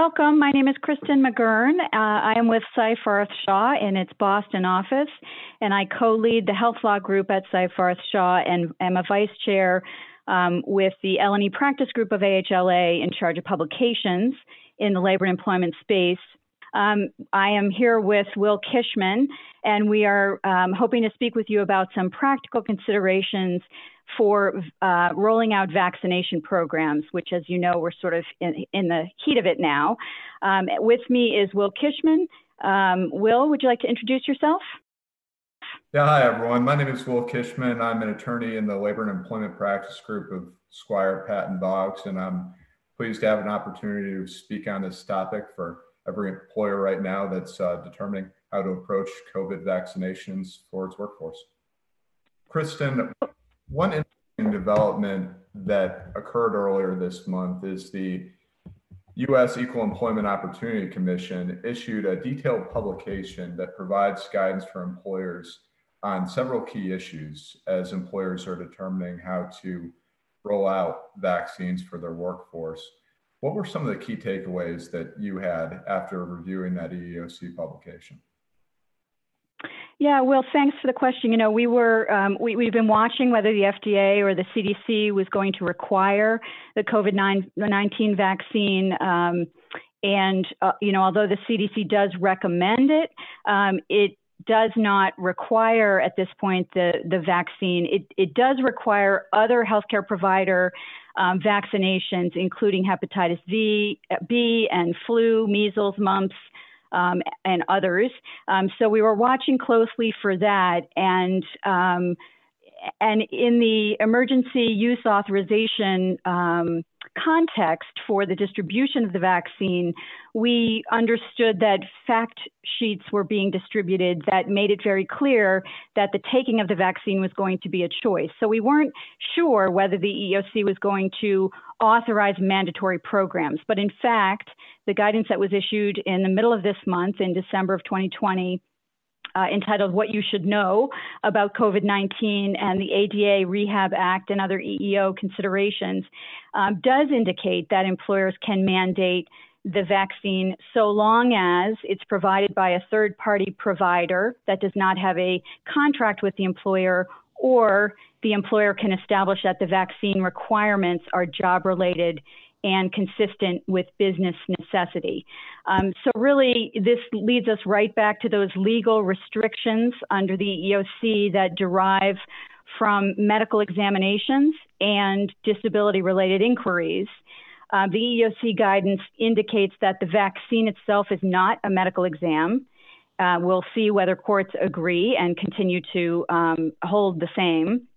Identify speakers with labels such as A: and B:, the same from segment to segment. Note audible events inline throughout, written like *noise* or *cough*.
A: Welcome. My name is Kristen McGurn. Uh, I am with Seyfarth Shaw in its Boston office, and I co lead the health law group at Seyfarth Shaw and am a vice chair um, with the L&E practice group of AHLA in charge of publications in the labor and employment space. Um, I am here with Will Kishman, and we are um, hoping to speak with you about some practical considerations for uh, rolling out vaccination programs, which, as you know, we're sort of in, in the heat of it now. Um, with me is Will Kishman. Um, Will, would you like to introduce yourself?
B: Yeah, hi everyone. My name is Will Kishman. I'm an attorney in the Labor and Employment Practice Group of Squire Patton Boggs, and I'm pleased to have an opportunity to speak on this topic for every employer right now that's uh, determining how to approach COVID vaccinations for its workforce. Kristen, one interesting development that occurred earlier this month is the U.S. Equal Employment Opportunity Commission issued a detailed publication that provides guidance for employers on several key issues as employers are determining how to roll out vaccines for their workforce. What were some of the key takeaways that you had after reviewing that EEOC publication?
A: Yeah, well, thanks for the question. You know, we were um, we, we've been watching whether the FDA or the CDC was going to require the COVID nineteen vaccine. Um, and uh, you know, although the CDC does recommend it, um, it does not require at this point the the vaccine. It it does require other healthcare provider um, vaccinations, including hepatitis V, B, and flu, measles, mumps um, and others. Um, so we were watching closely for that. And um, and in the emergency use authorization um, context for the distribution of the vaccine, we understood that fact sheets were being distributed that made it very clear that the taking of the vaccine was going to be a choice. So we weren't sure whether the EEOC was going to authorize mandatory programs. But in fact, the guidance that was issued in the middle of this month, in December of 2020, uh, entitled What You Should Know About COVID 19 and the ADA Rehab Act and other EEO considerations, um, does indicate that employers can mandate the vaccine so long as it's provided by a third party provider that does not have a contract with the employer or the employer can establish that the vaccine requirements are job related and consistent with business necessity. Um, so, really, this leads us right back to those legal restrictions under the EEOC that derive from medical examinations and disability related inquiries. Uh, the EEOC guidance indicates that the vaccine itself is not a medical exam. Uh, we'll see whether courts agree and continue to um, hold the same.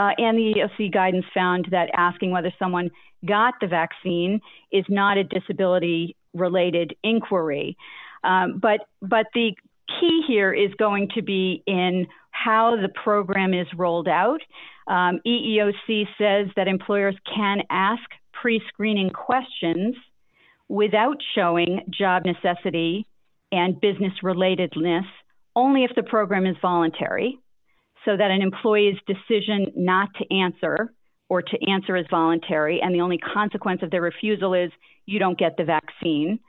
A: Uh, and the EEOC guidance found that asking whether someone got the vaccine is not a disability related inquiry. Um, but, but the key here is going to be in how the program is rolled out. Um, EEOC says that employers can ask pre screening questions without showing job necessity and business relatedness only if the program is voluntary, so that an employee's decision not to answer or to answer is voluntary, and the only consequence of their refusal is you don't get the vaccine.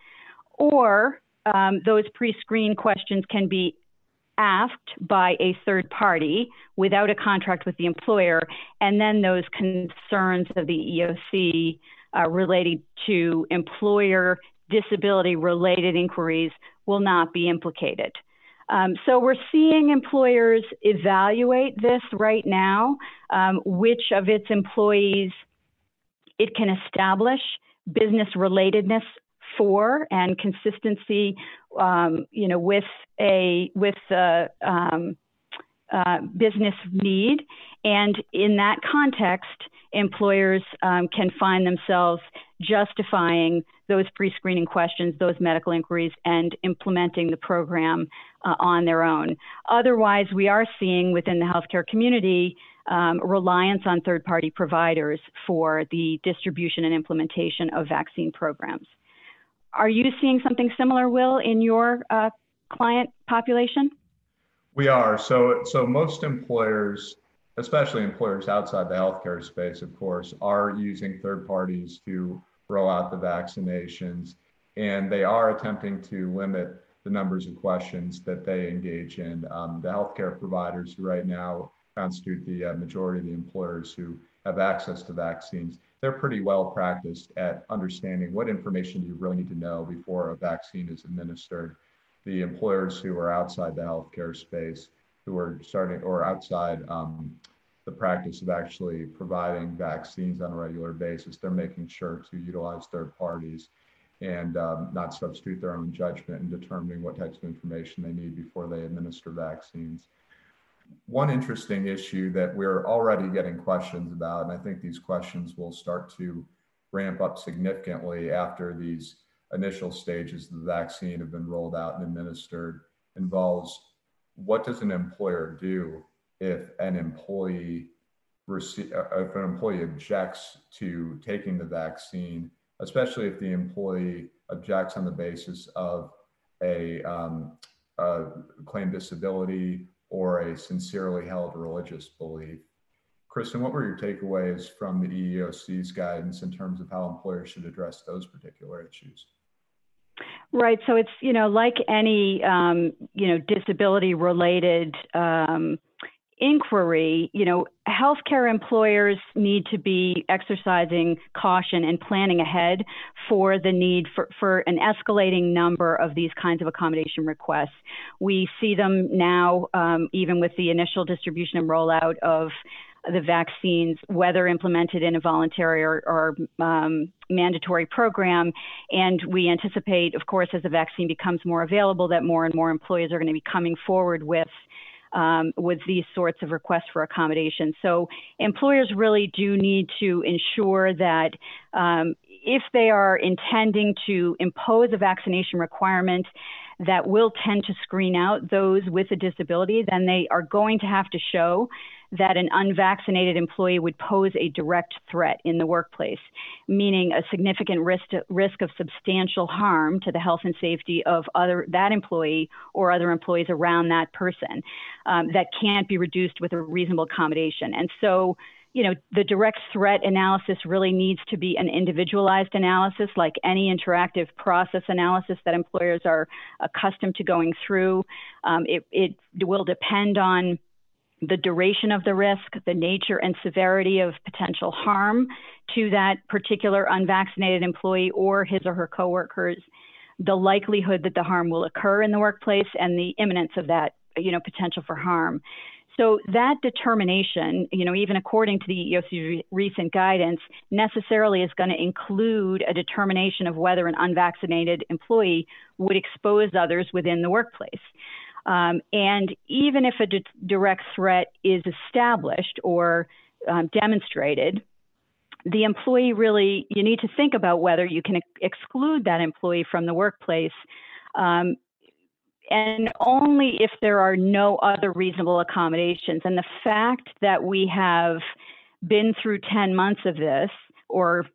A: Or um, those pre screen questions can be asked by a third party without a contract with the employer, and then those concerns of the EOC uh, related to employer disability related inquiries will not be implicated. Um, so we're seeing employers evaluate this right now, um, which of its employees it can establish business relatedness for and consistency, um, you know, with a with a um, uh, business need, and in that context, employers um, can find themselves justifying those pre-screening questions, those medical inquiries, and implementing the program uh, on their own. Otherwise, we are seeing within the healthcare community um, reliance on third-party providers for the distribution and implementation of vaccine programs. Are you seeing something similar, Will, in your uh, client population?
B: We are. So, so most employers especially employers outside the healthcare space, of course, are using third parties to roll out the vaccinations. and they are attempting to limit the numbers of questions that they engage in. Um, the healthcare providers who right now constitute the uh, majority of the employers who have access to vaccines, they're pretty well practiced at understanding what information you really need to know before a vaccine is administered. The employers who are outside the healthcare space, who are starting or outside um, the practice of actually providing vaccines on a regular basis, they're making sure to utilize third parties and um, not substitute their own judgment in determining what types of information they need before they administer vaccines. One interesting issue that we're already getting questions about, and I think these questions will start to ramp up significantly after these initial stages of the vaccine have been rolled out and administered, involves what does an employer do if an employee receive, uh, if an employee objects to taking the vaccine especially if the employee objects on the basis of a, um, a claim disability or a sincerely held religious belief. Kristen, what were your takeaways from the EEOC's guidance in terms of how employers should address those particular issues?
A: Right. So it's, you know, like any, um, you know, disability related um, inquiry, you know, healthcare employers need to be exercising caution and planning ahead for the need for, for an escalating number of these kinds of accommodation requests. We see them now, um, even with the initial distribution and rollout of the vaccines, whether implemented in a voluntary or, or um, mandatory program. And we anticipate, of course, as the vaccine becomes more available, that more and more employees are going to be coming forward with um, with these sorts of requests for accommodation. So employers really do need to ensure that um, if they are intending to impose a vaccination requirement that will tend to screen out those with a disability, then they are going to have to show that an unvaccinated employee would pose a direct threat in the workplace, meaning a significant risk, to, risk of substantial harm to the health and safety of other that employee or other employees around that person um, that can't be reduced with a reasonable accommodation. And so, you know, the direct threat analysis really needs to be an individualized analysis, like any interactive process analysis that employers are accustomed to going through. Um, it, it will depend on the duration of the risk, the nature and severity of potential harm to that particular unvaccinated employee or his or her coworkers, the likelihood that the harm will occur in the workplace, and the imminence of that, you know, potential for harm. So that determination, you know, even according to the EEOC's recent guidance, necessarily is going to include a determination of whether an unvaccinated employee would expose others within the workplace. Um, and even if a d- direct threat is established or um, demonstrated, the employee really, you need to think about whether you can ex- exclude that employee from the workplace. Um, and only if there are no other reasonable accommodations. And the fact that we have been through 10 months of this, or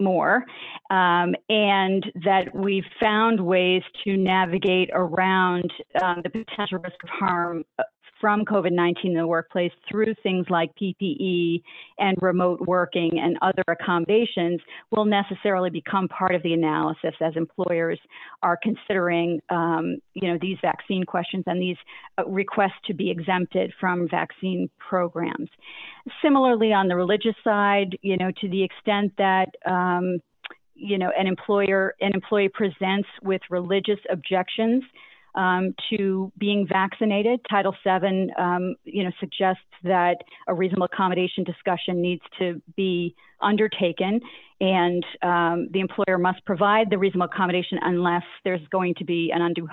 A: more, um, and that we've found ways to navigate around um, the potential risk of harm uh, from COVID 19 in the workplace through things like PPE and remote working and other accommodations will necessarily become part of the analysis as employers are considering um, you know, these vaccine questions and these uh, requests to be exempted from vaccine programs. Similarly, on the religious side, you know, to the extent that um, you know, an employer, an employee presents with religious objections um, to being vaccinated. Title VII, um, you know, suggests that a reasonable accommodation discussion needs to be undertaken, and um, the employer must provide the reasonable accommodation unless there's going to be an undue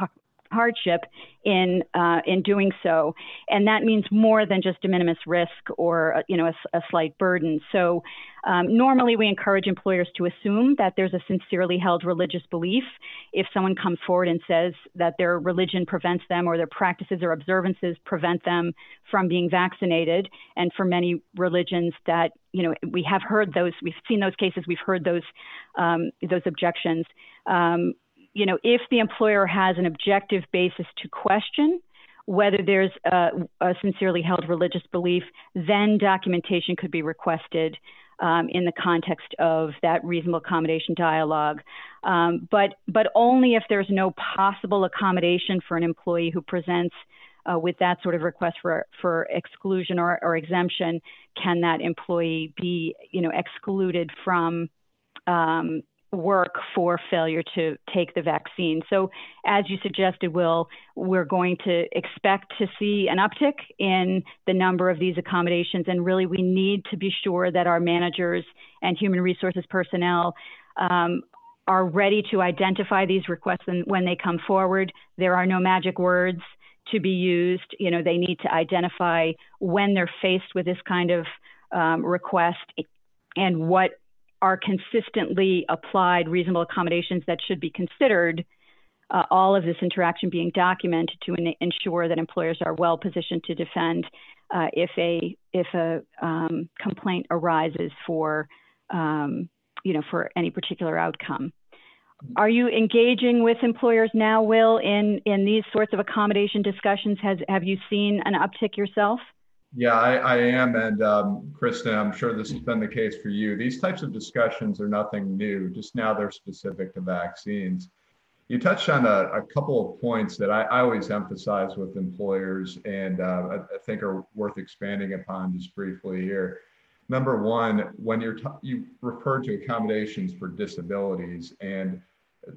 A: hardship in uh, in doing so, and that means more than just de minimis risk or uh, you know a, a slight burden. So um, normally we encourage employers to assume that there's a sincerely held religious belief. If someone comes forward and says that their religion prevents them or their practices or observances prevent them from being vaccinated, and for many religions that you know we have heard those, we've seen those cases, we've heard those um, those objections. Um, you know, if the employer has an objective basis to question whether there's a, a sincerely held religious belief, then documentation could be requested um, in the context of that reasonable accommodation dialogue. Um, but, but only if there's no possible accommodation for an employee who presents uh, with that sort of request for, for exclusion or, or exemption can that employee be you know, excluded from um, work for failure to take the vaccine. So, as you suggested, Will, we're going to expect to see an uptick in the number of these accommodations, and really we need to be sure that our managers and human resources personnel um, are ready to identify these requests when they come forward. There are no magic words to be used. You know, they need to identify when they're faced with this kind of um, request and what are consistently applied reasonable accommodations that should be considered, uh, all of this interaction being documented to in- ensure that employers are well positioned to defend uh, if a if a um, complaint arises for um, you know for any particular outcome. Are you engaging with employers now, Will, in in these sorts of accommodation discussions? Has have you seen an uptick yourself?
B: Yeah, I, I am. And um, Kristen, I'm sure this has been the case for you. These types of discussions are nothing new, just now they're specific to vaccines. You touched on a, a couple of points that I, I, always emphasize with employers and uh, I, I, think are worth expanding upon just briefly here. Number one, when you're t- you refer to accommodations for disabilities and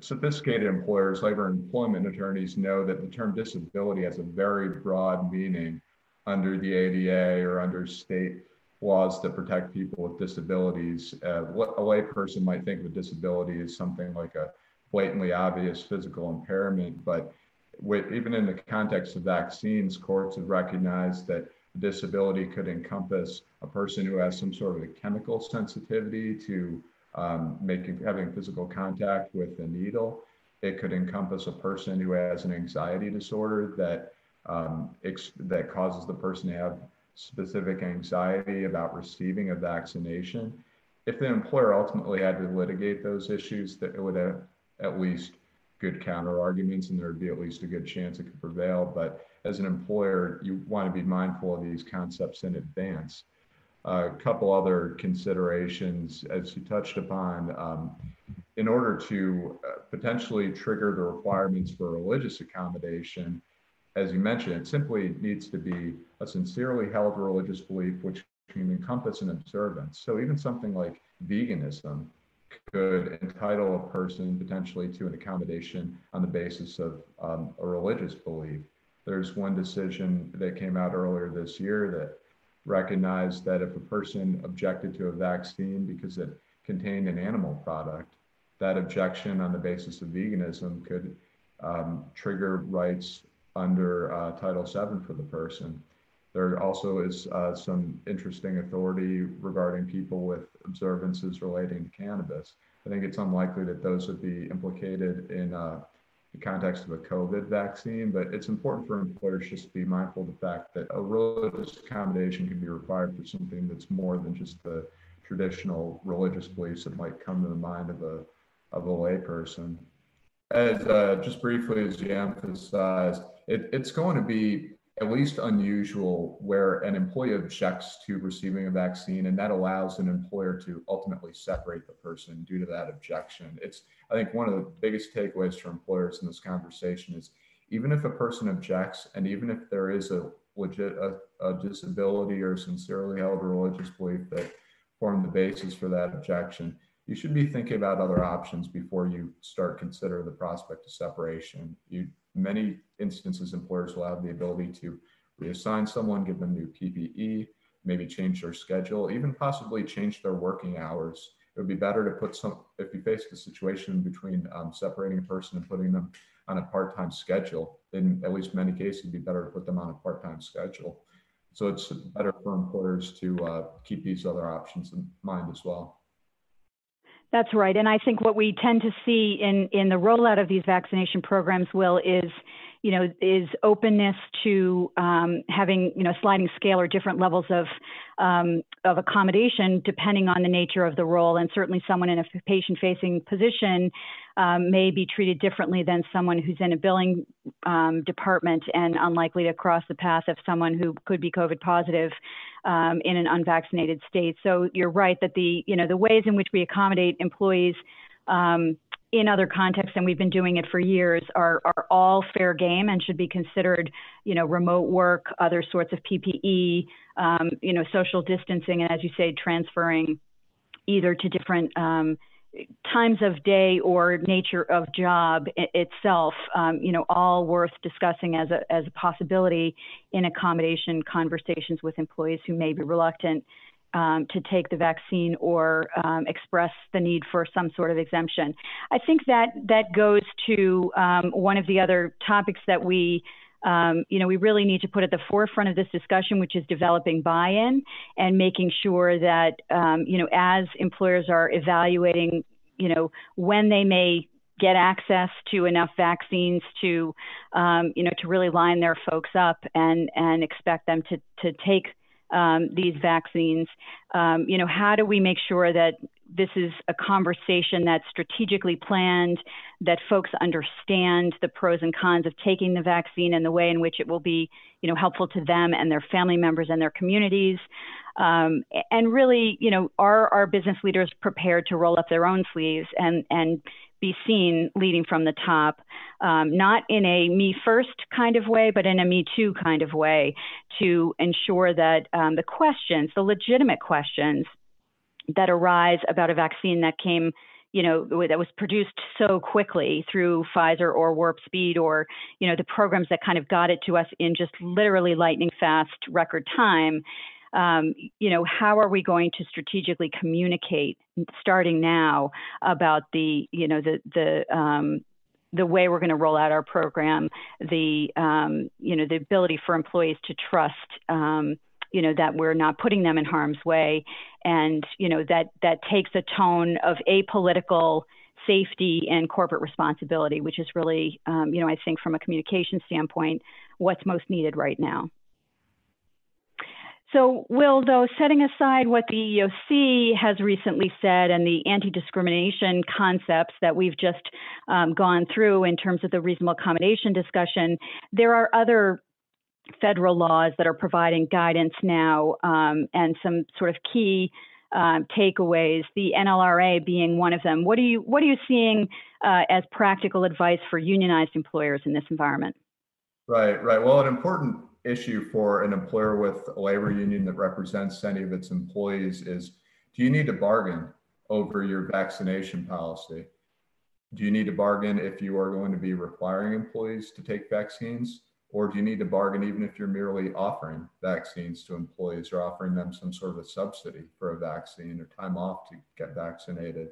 B: sophisticated employers, labor and employment attorneys know that the term disability has a very broad meaning under the ADA or under state laws that protect people with disabilities. Uh, what a layperson might think of a disability is something like a blatantly obvious physical impairment, but with, even in the context of vaccines, courts have recognized that disability could encompass a person who has some sort of a chemical sensitivity to um, making having physical contact with a needle. It could encompass a person who has an anxiety disorder that um, that causes the person to have specific anxiety about receiving a vaccination. If the employer ultimately had to litigate those issues, that it would have at least good counter arguments and there would be at least a good chance it could prevail. But as an employer, you want to be mindful of these concepts in advance. Uh, a couple other considerations, as you touched upon, um, in order to uh, potentially trigger the requirements for religious accommodation, as you mentioned, it simply needs to be a sincerely held religious belief which can encompass an observance. So even something like veganism could entitle a person potentially to an accommodation on the basis of um, a religious belief. There's one decision that came out earlier this year that recognized that if a person objected to a vaccine because it contained an animal product, that objection on the basis of veganism could um, trigger rights under uh, Title VII for the person. There also is uh, some interesting authority regarding people with observances relating to cannabis. I think it's unlikely that those would be implicated in uh, the context of a COVID vaccine, but it's important for employers just to be mindful of the fact that a religious accommodation can be required for something that's more than just the traditional religious beliefs that might come to the mind of a of a layperson. As uh, just briefly as you emphasized, it, it's going to be at least unusual where an employee objects to receiving a vaccine and that allows an employer to ultimately separate the person due to that objection. It's, I think, one of the biggest takeaways for employers in this conversation is even if a person objects and even if there is a legit a, a disability or sincerely held religious belief that form the basis for that objection, you should be thinking about other options before you start consider the prospect of separation. You many instances employers will have the ability to reassign someone, give them new PPE, maybe change their schedule, even possibly change their working hours. It would be better to put some, if you face the situation between um, separating a person and putting them on a part-time schedule, in at least many cases, it'd be better to put them on a part-time schedule. So it's better for employers to uh, keep these other options in mind as well.
A: That's right. And I think what we tend to see in, in the rollout of these vaccination programs, Will, is you know, is openness to um, having, you know, sliding scale or different levels of um, of accommodation depending on the nature of the role. And certainly, someone in a patient-facing position um, may be treated differently than someone who's in a billing um, department and unlikely to cross the path of someone who could be COVID positive um, in an unvaccinated state. So you're right that the, you know, the ways in which we accommodate employees um, in other contexts, and we've been doing it for years, are, are all fair game and should be considered, you know, remote work, other sorts of PPE, um, you know, social distancing, and as you say, transferring either to different um, times of day or nature of job itself, um, you know, all worth discussing as a, as a possibility in accommodation conversations with employees who may be reluctant um, to take the vaccine or um, express the need for some sort of exemption. I think that that goes to um, one of the other topics that we um, you know, we really need to put at the forefront of this discussion, which is developing buy-in and making sure that, um, you know, as employers are evaluating, you know, when they may get access to enough vaccines to, um, you know, to really line their folks up and and expect them to to take um, these vaccines. Um, you know, how do we make sure that this is a conversation that's strategically planned, that folks understand the pros and cons of taking the vaccine and the way in which it will be, you know, helpful to them and their family members and their communities. Um, and really, you know, are our business leaders prepared to roll up their own sleeves and and be seen leading from the top, um, not in a me first kind of way, but in a me too kind of way to ensure that um, the questions, the legitimate questions that arise about a vaccine that came you know that was produced so quickly through Pfizer or Warp Speed or you know the programs that kind of got it to us in just literally lightning fast record time um, you know, how are we going to strategically communicate starting now about the, you know, the the um, the way we're going to roll out our program, the um, you know, the ability for employees to trust. Um, you know that we're not putting them in harm's way, and you know that that takes a tone of apolitical safety and corporate responsibility, which is really, um, you know, I think from a communication standpoint, what's most needed right now. So, Will, though, setting aside what the EEOC has recently said and the anti discrimination concepts that we've just um, gone through in terms of the reasonable accommodation discussion, there are other federal laws that are providing guidance now um, and some sort of key um, takeaways. The NLRA being one of them. What are you What are you seeing uh, as practical advice for unionized employers in this environment?
B: Right, right. Well, an important issue for an employer with a labor union that represents any of its employees is do you need to bargain over your vaccination policy? Do you need to bargain if you are going to be requiring employees to take vaccines? Or do you need to bargain even if you're merely offering vaccines to employees or offering them some sort of a subsidy for a vaccine or time off to get vaccinated?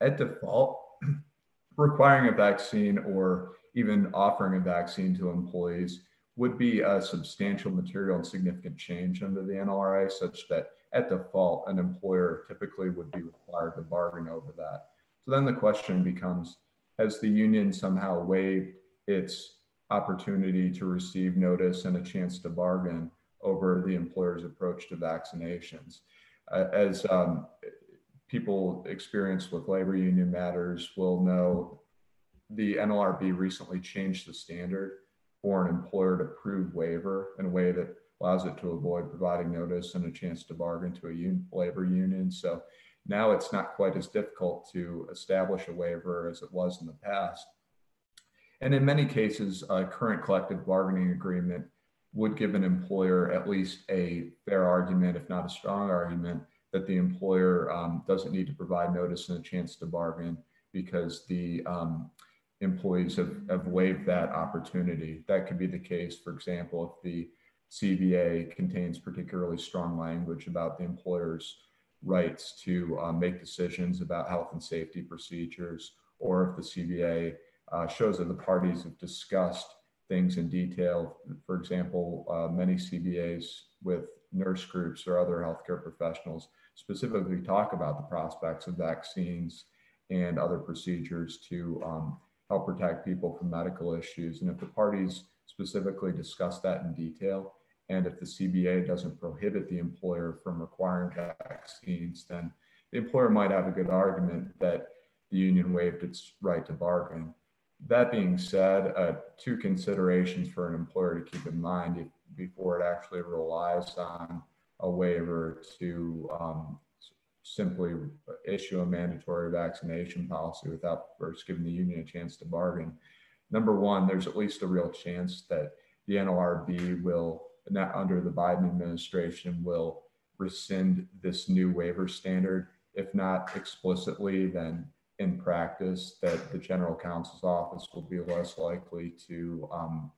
B: At default, *clears throat* requiring a vaccine or even offering a vaccine to employees would be a substantial material and significant change under the NLRA, such that at default, an employer typically would be required to bargain over that. So then the question becomes Has the union somehow waived its opportunity to receive notice and a chance to bargain over the employer's approach to vaccinations? Uh, as um, people experienced with labor union matters will know, the NLRB recently changed the standard for an employer to prove waiver in a way that allows it to avoid providing notice and a chance to bargain to a un- labor union. So now it's not quite as difficult to establish a waiver as it was in the past. And in many cases, a current collective bargaining agreement would give an employer at least a fair argument, if not a strong argument, that the employer um, doesn't need to provide notice and a chance to bargain because the um, employees have, have waived that opportunity. That could be the case, for example, if the CBA contains particularly strong language about the employer's rights to uh, make decisions about health and safety procedures, or if the CBA uh, shows that the parties have discussed things in detail. For example, uh, many CBAs with nurse groups or other healthcare professionals specifically talk about the prospects of vaccines and other procedures to um, help protect people from medical issues. And if the parties specifically discuss that in detail, and if the CBA doesn't prohibit the employer from requiring vaccines, then the employer might have a good argument that the union waived its right to bargain. That being said, uh, two considerations for an employer to keep in mind before it actually relies on a waiver to um, simply issue a mandatory vaccination policy without first giving the union a chance to bargain. Number one, there's at least a real chance that the NLRB will not under the Biden administration will rescind this new waiver standard. If not explicitly, then in practice, that the general counsel's office will be less likely to um,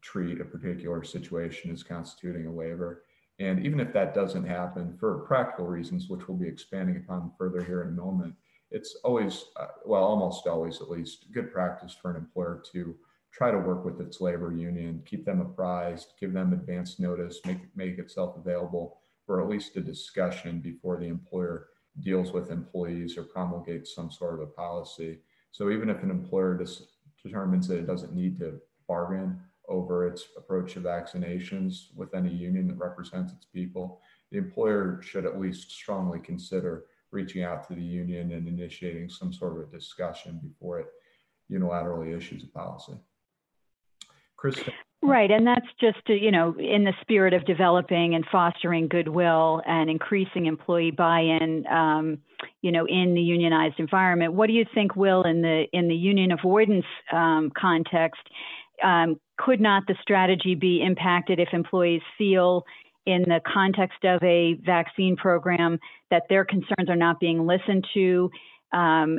B: treat a particular situation as constituting a waiver. And even if that doesn't happen for practical reasons, which we'll be expanding upon further here in a moment, it's always, uh, well, almost always at least, good practice for an employer to try to work with its labor union, keep them apprised, give them advance notice, make, make itself available for at least a discussion before the employer deals with employees or promulgates some sort of a policy. So even if an employer dis- determines that it doesn't need to bargain over its approach to vaccinations with any union that represents its people, the employer should at least strongly consider reaching out to the union and initiating some sort of a discussion before it unilaterally issues a policy. Kristen.
A: Right, and that's just you know in the spirit of developing and fostering goodwill and increasing employee buy-in, um, you know, in the unionized environment. What do you think, Will, in the in the union avoidance um, context? Um, could not the strategy be impacted if employees feel in the context of a vaccine program that their concerns are not being listened to? Um,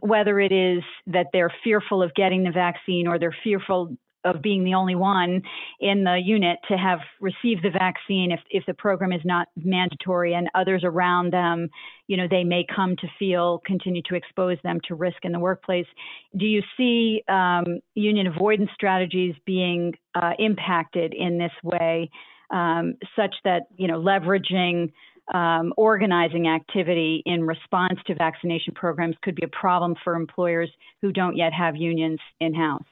A: whether it is that they're fearful of getting the vaccine or they're fearful of being the only one in the unit to have received the vaccine if, if the program is not mandatory and others around them, you know, they may come to feel, continue to expose them to risk in the workplace. Do you see um, union avoidance strategies being uh, impacted in this way, um, such that, you know, leveraging um, organizing activity in response to vaccination programs could be a problem for employers who don't yet have unions in house?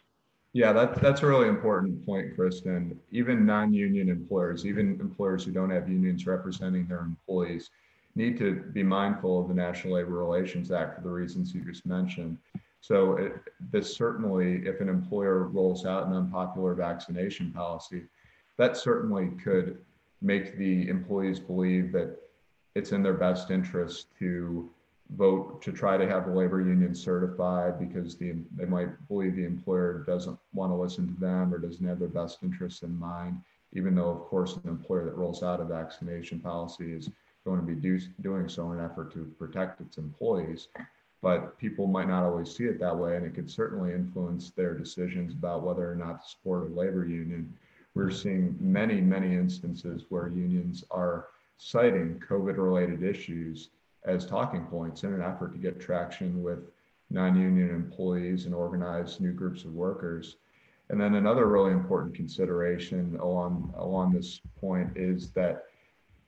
B: Yeah, that, that's a really important point, Kristen. Even non-union employers, even employers who don't have unions representing their employees, need to be mindful of the National Labor Relations Act for the reasons you just mentioned. So it, this certainly, if an employer rolls out an unpopular vaccination policy, that certainly could make the employees believe that it's in their best interest to vote to try to have the labor union certified because the, they might believe the employer doesn't want to listen to them or doesn't have their best interests in mind, even though, of course, an employer that rolls out a vaccination policy is going to be do, doing so in an effort to protect its employees. But people might not always see it that way, and it could certainly influence their decisions about whether or not to support a labor union. We're seeing many, many instances where unions are citing COVID related issues as talking points in an effort to get traction with non-union employees and organize new groups of workers. And then another really important consideration along, along this point is that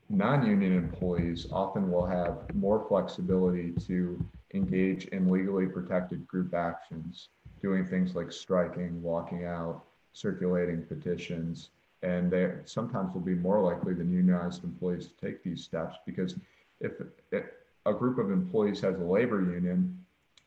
B: non-union employees often will have more flexibility to engage in legally protected group actions, doing things like striking, walking out, circulating petitions, and they sometimes will be more likely than unionized employees to take these steps because if, if a group of employees has a labor union,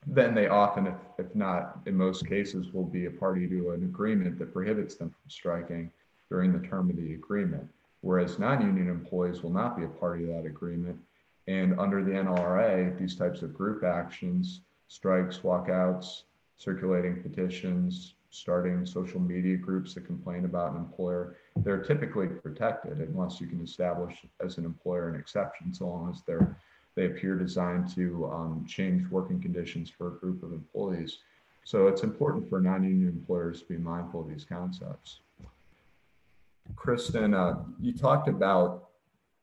B: then they often, if, if not in most cases, will be a party to an agreement that prohibits them from striking during the term of the agreement. Whereas non union employees will not be a party to that agreement. And under the NLRA, these types of group actions, strikes, walkouts, circulating petitions, starting social media groups that complain about an employer, they're typically protected unless you can establish as an employer an exception, so long as they're they appear designed to um, change working conditions for a group of employees. So it's important for non-union employers to be mindful of these concepts. Kristen, uh, you talked about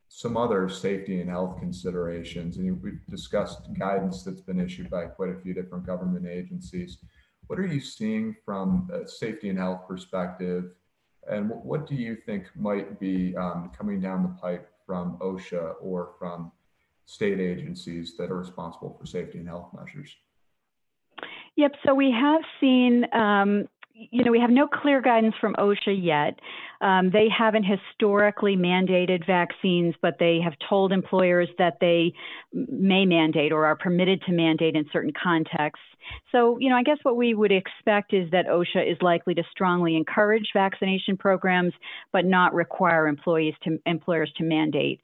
B: some other safety and health considerations, and we've discussed guidance that's been issued by quite a few different government agencies. What are you seeing from a safety and health perspective, and what do you think might be um, coming down the pipe from OSHA or from state agencies that are responsible for safety and health measures?
A: Yep. So we have seen, um, you know, we have no clear guidance from OSHA yet. Um, they haven't historically mandated vaccines, but they have told employers that they may mandate or are permitted to mandate in certain contexts. So, you know, I guess what we would expect is that OSHA is likely to strongly encourage vaccination programs, but not require employees to employers to mandate.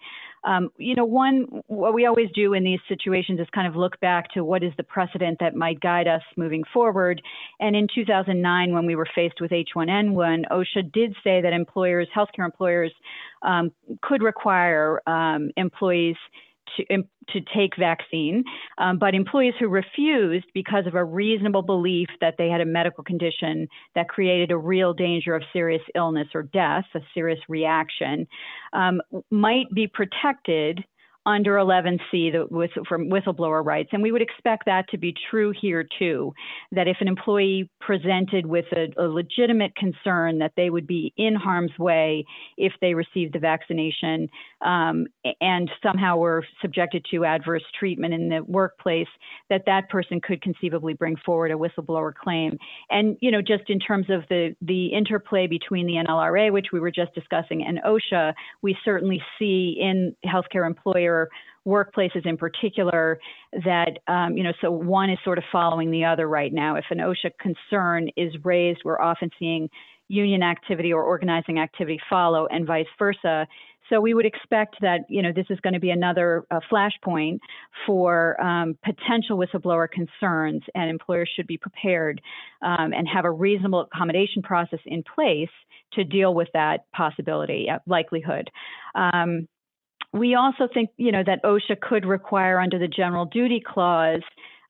A: Um, you know, one, what we always do in these situations is kind of look back to what is the precedent that might guide us moving forward. And in 2009, when we were faced with H1N1, OSHA did say that employers, healthcare employers, um, could require um, employees to, to take vaccine, um, but employees who refused because of a reasonable belief that they had a medical condition that created a real danger of serious illness or death, a serious reaction, um, might be protected under 11C the, with, from whistleblower rights. And we would expect that to be true here too, that if an employee presented with a, a, legitimate concern that they would be in harm's way if they received the vaccination um, and somehow were subjected to adverse treatment in the workplace, that that person could conceivably bring forward a whistleblower claim. And, you know, just in terms of the, the interplay between the NLRA, which we were just discussing, and OSHA, we certainly see in healthcare employer workplaces in particular that um, you know so one is sort of following the other right now if an osha concern is raised we're often seeing union activity or organizing activity follow and vice versa so we would expect that you know this is going to be another uh, flashpoint for um, potential whistleblower concerns, and employers should be prepared um, and have a reasonable accommodation process in place to deal with that possibility, uh, likelihood. Um, we also think, you know, that OSHA could require under the general duty clause,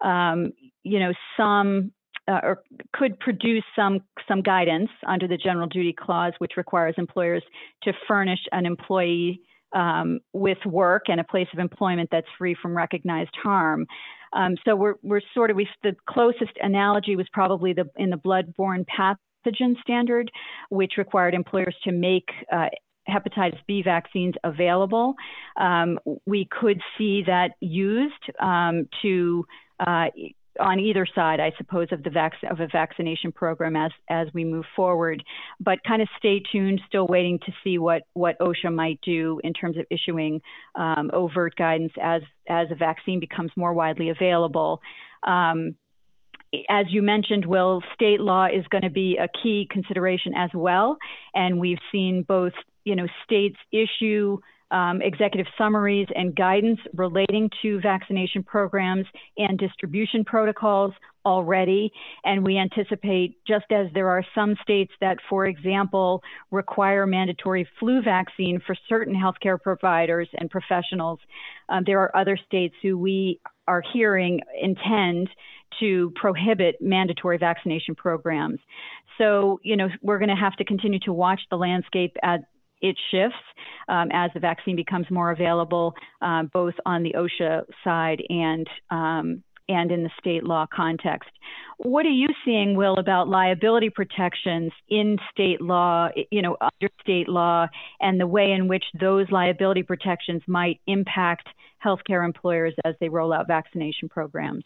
A: um, you know, some uh, or could produce some some guidance under the general duty clause, which requires employers to furnish an employee um, with work and a place of employment that's free from recognized harm. Um, so we're we're sort of we the closest analogy was probably the in the bloodborne pathogen standard, which required employers to make uh, hepatitis B vaccines available. Um, we could see that used um, to uh, on either side, I suppose, of the vac- of a vaccination program as as we move forward. But kind of stay tuned. Still waiting to see what what OSHA might do in terms of issuing um, overt guidance as as a vaccine becomes more widely available. Um, as you mentioned, Will, state law is going to be a key consideration as well. And we've seen both you know, states issue um, executive summaries and guidance relating to vaccination programs and distribution protocols already. And we anticipate, just as there are some states that, for example, require mandatory flu vaccine for certain healthcare providers and professionals, um, there are other states who we are hearing intend to prohibit mandatory vaccination programs. So, you know, we're going to have to continue to watch the landscape at it shifts um, as the vaccine becomes more available, um, both on the OSHA side and um, and in the state law context. What are you seeing, Will, about liability protections in state law, you know, under state law, and the way in which those liability protections might impact healthcare employers as they roll out vaccination programs?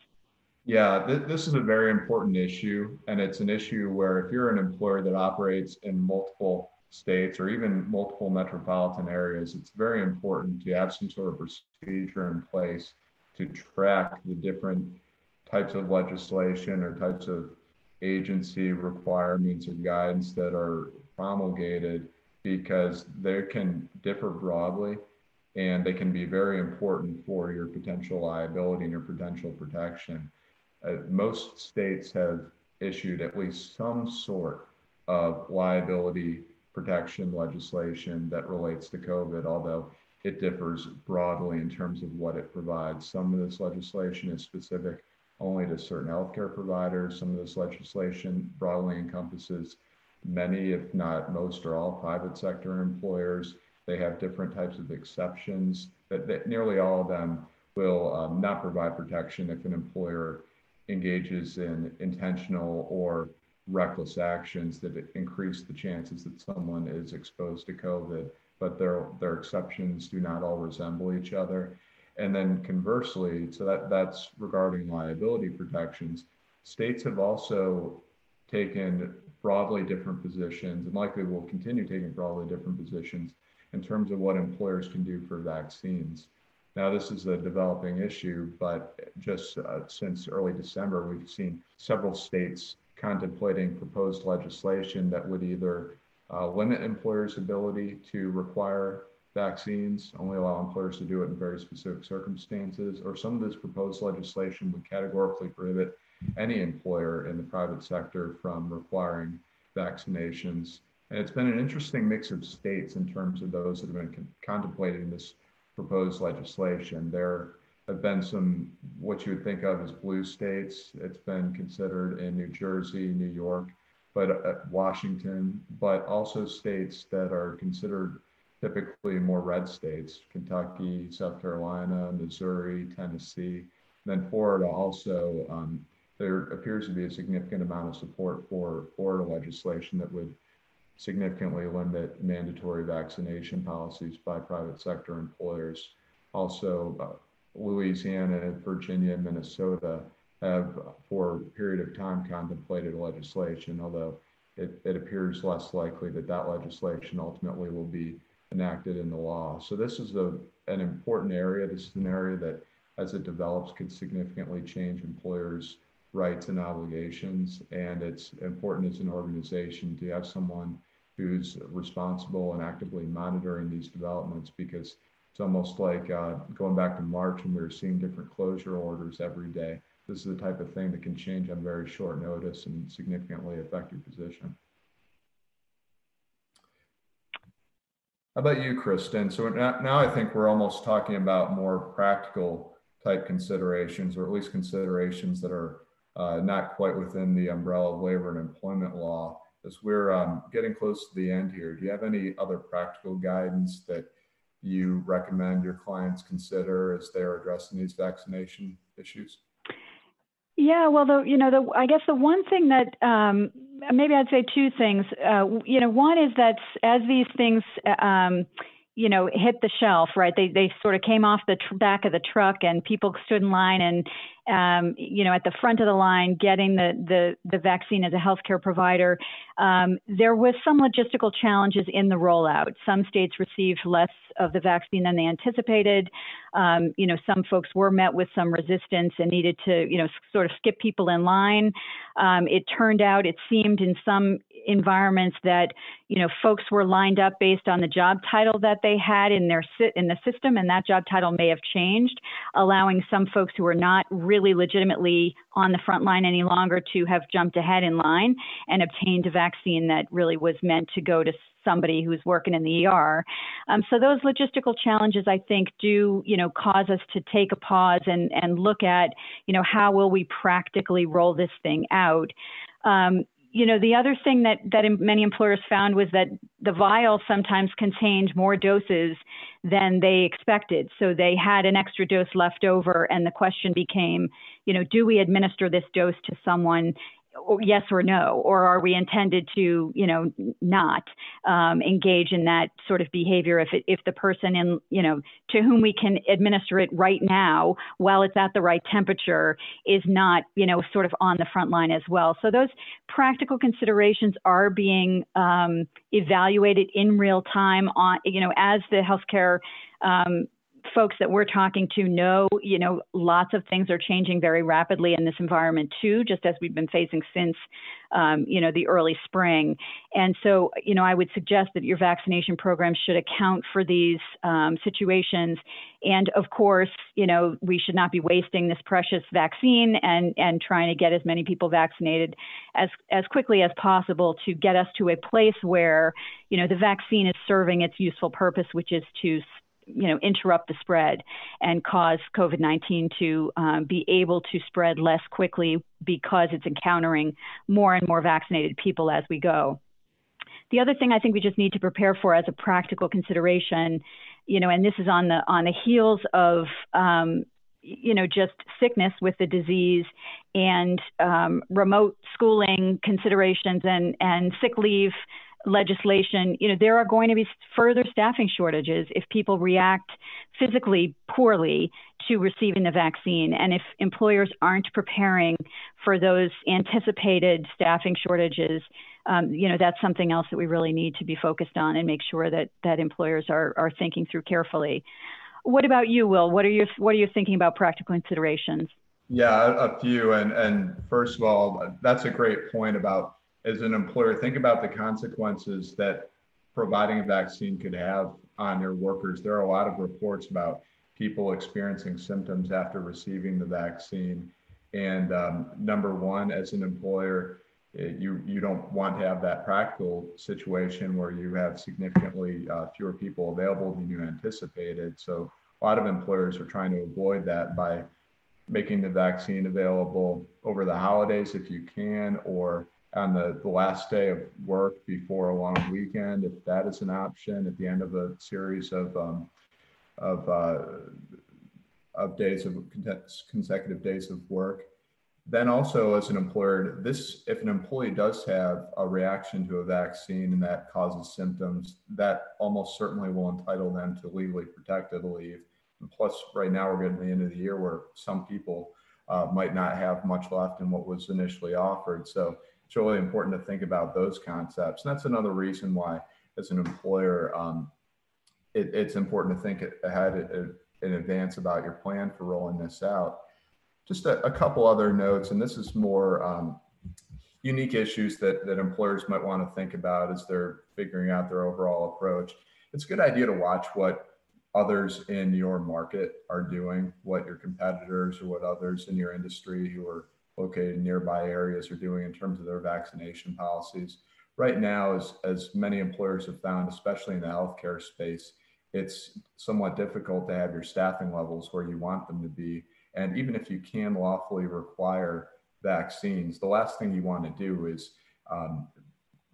B: Yeah, th- this is a very important issue, and it's an issue where if you're an employer that operates in multiple states or even multiple metropolitan areas, it's very important to have some sort of procedure in place to track the different types of legislation or types of agency requirements or guidance that are promulgated because they can differ broadly and they can be very important for your potential liability and your potential protection. Uh, most states have issued at least some sort of liability protection legislation that relates to COVID, although it differs broadly in terms of what it provides. Some of this legislation is specific only to certain healthcare providers. Some of this legislation broadly encompasses many, if not most or all, private sector employers. They have different types of exceptions that, that nearly all of them will um, not provide protection if an employer engages in intentional or reckless actions that increase the chances that someone is exposed to COVID, but their their exceptions do not all resemble each other. And then conversely, so that that's regarding liability protections. states have also taken broadly different positions and likely will continue taking broadly different positions in terms of what employers can do for vaccines. Now, this is a developing issue, but just uh, since early December, we've seen several states contemplating proposed legislation that would either uh, limit employers' ability to require vaccines, only allow employers to do it in very specific circumstances, or some of this proposed legislation would categorically prohibit any employer in the private sector from requiring vaccinations. And it's been an interesting mix of states in terms of those that have been con- contemplating this proposed legislation. There have been some what you would think of as blue states. It's been considered in New Jersey, New York, but uh, Washington, but also states that are considered typically more red states Kentucky, South Carolina, Missouri, Tennessee. And then Florida also, um, there appears to be a significant amount of support for Florida legislation that would significantly limit mandatory vaccination policies by private sector employers. Also, uh, Louisiana, Virginia, and Minnesota have, for a period of time, contemplated legislation, although it, it appears less likely that that legislation ultimately will be enacted in the law. So this is a, an important area. This is an area that, as it develops, could significantly change employers' rights and obligations. And it's important as an organization to have someone who's responsible and actively monitoring these developments because it's almost like uh, going back to March when we were seeing different closure orders every day. This is the type of thing that can change on very short notice and significantly affect your position. How about you, Kristen? So now I think we're almost talking about more practical type considerations, or at least considerations that are uh, not quite within the umbrella of labor and employment law. As we're um, getting close to the end here, do you have any other practical guidance that you recommend your clients consider as they're addressing these vaccination issues?
A: Yeah, well, the you know the I guess the one thing that um, maybe I'd say two things. Uh, you know, one is that as these things um, you know hit the shelf, right? They they sort of came off the tr- back of the truck, and people stood in line and um, you know, at the front of the line, getting the the, the vaccine as a healthcare provider, um, there was some logistical challenges in the rollout. Some states received less of the vaccine than they anticipated. Um, you know, some folks were met with some resistance and needed to, you know, sort of skip people in line. Um, it turned out, it seemed in some environments that you know folks were lined up based on the job title that they had in their in the system, and that job title may have changed, allowing some folks who were not really legitimately on the front line any longer to have jumped ahead in line and obtained a vaccine that really was meant to go to somebody who's working in the ER. Um, so those logistical challenges, I think, do you know cause us to take a pause and and look at you know how will we practically roll this thing out. Um, you know, the other thing that, that many employers found was that the vial sometimes contained more doses than they expected. So they had an extra dose left over, and the question became, you know, do we administer this dose to someone yes or no, or are we intended to, you know, not um, engage in that sort of behavior if it, if the person in, you know, to whom we can administer it right now while it's at the right temperature is not, you know, sort of on the front line as well. So those practical considerations are being um, evaluated in real time on, you know, as the healthcare um, folks that we're talking to know, you know, lots of things are changing very rapidly in this environment too, just as we've been facing since, um, you know, the early spring. And so, you know, I would suggest that your vaccination program should account for these um, situations. And of course, you know, we should not be wasting this precious vaccine and and trying to get as many people vaccinated as as quickly as possible to get us to a place where, you know, the vaccine is serving its useful purpose, which is to you know, interrupt the spread and cause COVID-19 to um, be able to spread less quickly because it's encountering more and more vaccinated people as we go. The other thing I think we just need to prepare for as a practical consideration, you know, and this is on the on the heels of um, you know just sickness with the disease and um, remote schooling considerations and and sick leave legislation, you know, there are going to be further staffing shortages if people react physically poorly to receiving the vaccine. And if employers aren't preparing for those anticipated staffing shortages, um, you know, that's something else that we really need to be focused on and make sure that, that employers are, are thinking through carefully. What about you, Will? What are your, what are you thinking about practical considerations?
B: Yeah, a few. And, and first of all, that's a great point about as an employer, think about the consequences that providing a vaccine could have on your workers. There are a lot of reports about people experiencing symptoms after receiving the vaccine. And um, number one, as an employer, eh, you you don't want to have that practical situation where you have significantly uh, fewer people available than you anticipated. So a lot of employers are trying to avoid that by making the vaccine available over the holidays if you can, or on the, the last day of work before a long weekend, if that is an option at the end of a series of um, of uh, of days of consecutive days of work. Then also as an employer, this if an employee does have a reaction to a vaccine and that causes symptoms, that almost certainly will entitle them to legally protected leave. And plus, right now we're getting to the end of the year where some people uh, might not have much left in what was initially offered. So it's really important to think about those concepts. And that's another reason why, as an employer, um, it, it's important to think ahead in advance about your plan for rolling this out. Just a, a couple other notes, and this is more um, unique issues that, that employers might want to think about as they're figuring out their overall approach. It's a good idea to watch what others in your market are doing, what your competitors or what others in your industry who are located nearby areas are doing in terms of their vaccination policies. Right now, as, as many employers have found, especially in the healthcare space, it's somewhat difficult to have your staffing levels where you want them to be. And even if you can lawfully require vaccines, the last thing you want to do is um,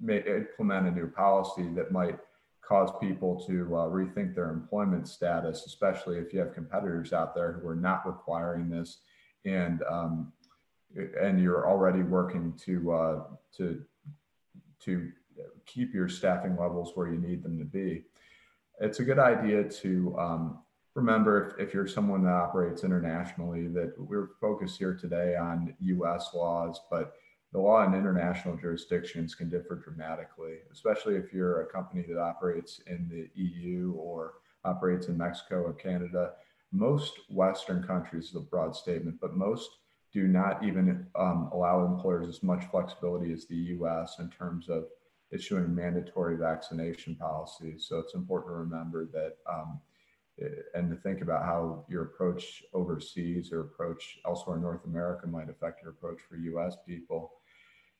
B: implement a new policy that might cause people to uh, rethink their employment status, especially if you have competitors out there who are not requiring this and um, and you're already working to uh, to to keep your staffing levels where you need them to be. It's a good idea to um, remember if, if you're someone that operates internationally that we're focused here today on U.S. laws, but the law in international jurisdictions can differ dramatically, especially if you're a company that operates in the EU or operates in Mexico or Canada. Most Western countries is a broad statement, but most do not even um, allow employers as much flexibility as the US in terms of issuing mandatory vaccination policies. So it's important to remember that um, eh, and to think about how your approach overseas or approach elsewhere in North America might affect your approach for US people.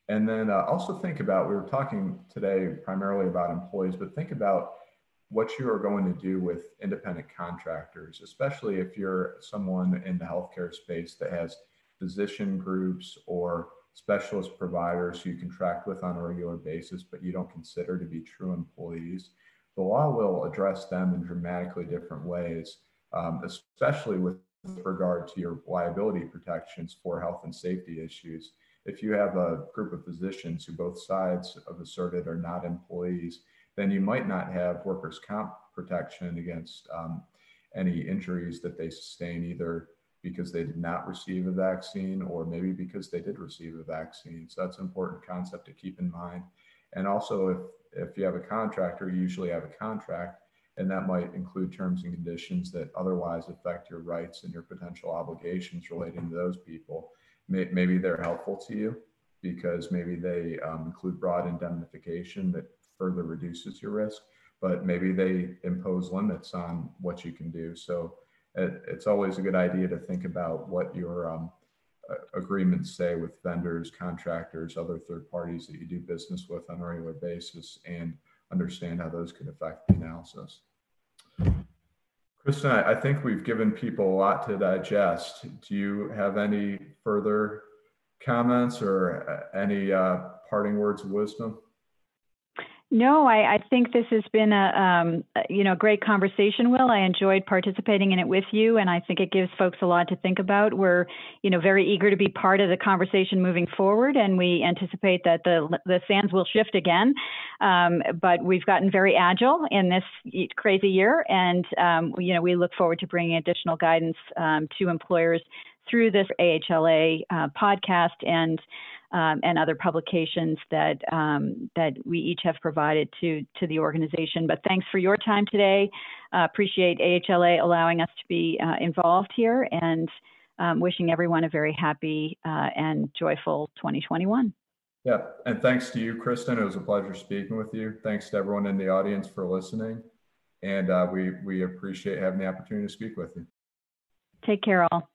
B: And then uh, also think about, we were talking today primarily about employees, but think about what you are going to do with independent contractors, especially if you're someone in the healthcare space that has physician groups or specialist providers who you contract with on a regular basis, but you don't consider to be true employees, the law will address them in dramatically different ways, um, especially with regard to your liability protections for health and safety issues. If you have a group of physicians who both sides have asserted are not employees, then you might not have workers' comp protection against um, any injuries that they sustain either because they did not receive a vaccine or maybe because they did receive a vaccine. So that's an important concept to keep in mind. And also, if, if you have a contractor, you usually have a contract, and that might include terms and conditions that otherwise affect your rights and your potential obligations relating to those people. Maybe they're helpful to you because maybe they um, include broad indemnification that further reduces your risk, but maybe they impose limits on what you can do. So it, it's always a good idea to think about what your um, agreements say with vendors, contractors, other third parties that you do business with on a regular basis and understand how those could affect the analysis. Kristen, I think we've given people a lot to digest. Do you have any further comments or uh, any uh, parting words of wisdom?
A: No, I, I, think this has been a um, you know great conversation, Will. I enjoyed participating in it with you, and I think it gives folks a lot to think about. We're you know very eager to be part of the conversation moving forward, and we anticipate that the the sands will shift again. Um, but we've gotten very agile in this crazy year, and um, you know we look forward to bringing additional guidance um, to employers through this AHLA uh, podcast and um, and other publications that um, that we each have provided to to the organization. But thanks for your time today. Uh, appreciate AHLA allowing us to be uh, involved here, and um, wishing everyone a very happy uh, and joyful 2021.
B: Yeah, and thanks to you, Kristen. It was a pleasure speaking with you. Thanks to everyone in the audience for listening, and uh, we we appreciate having the opportunity to speak with you.
A: Take care, all.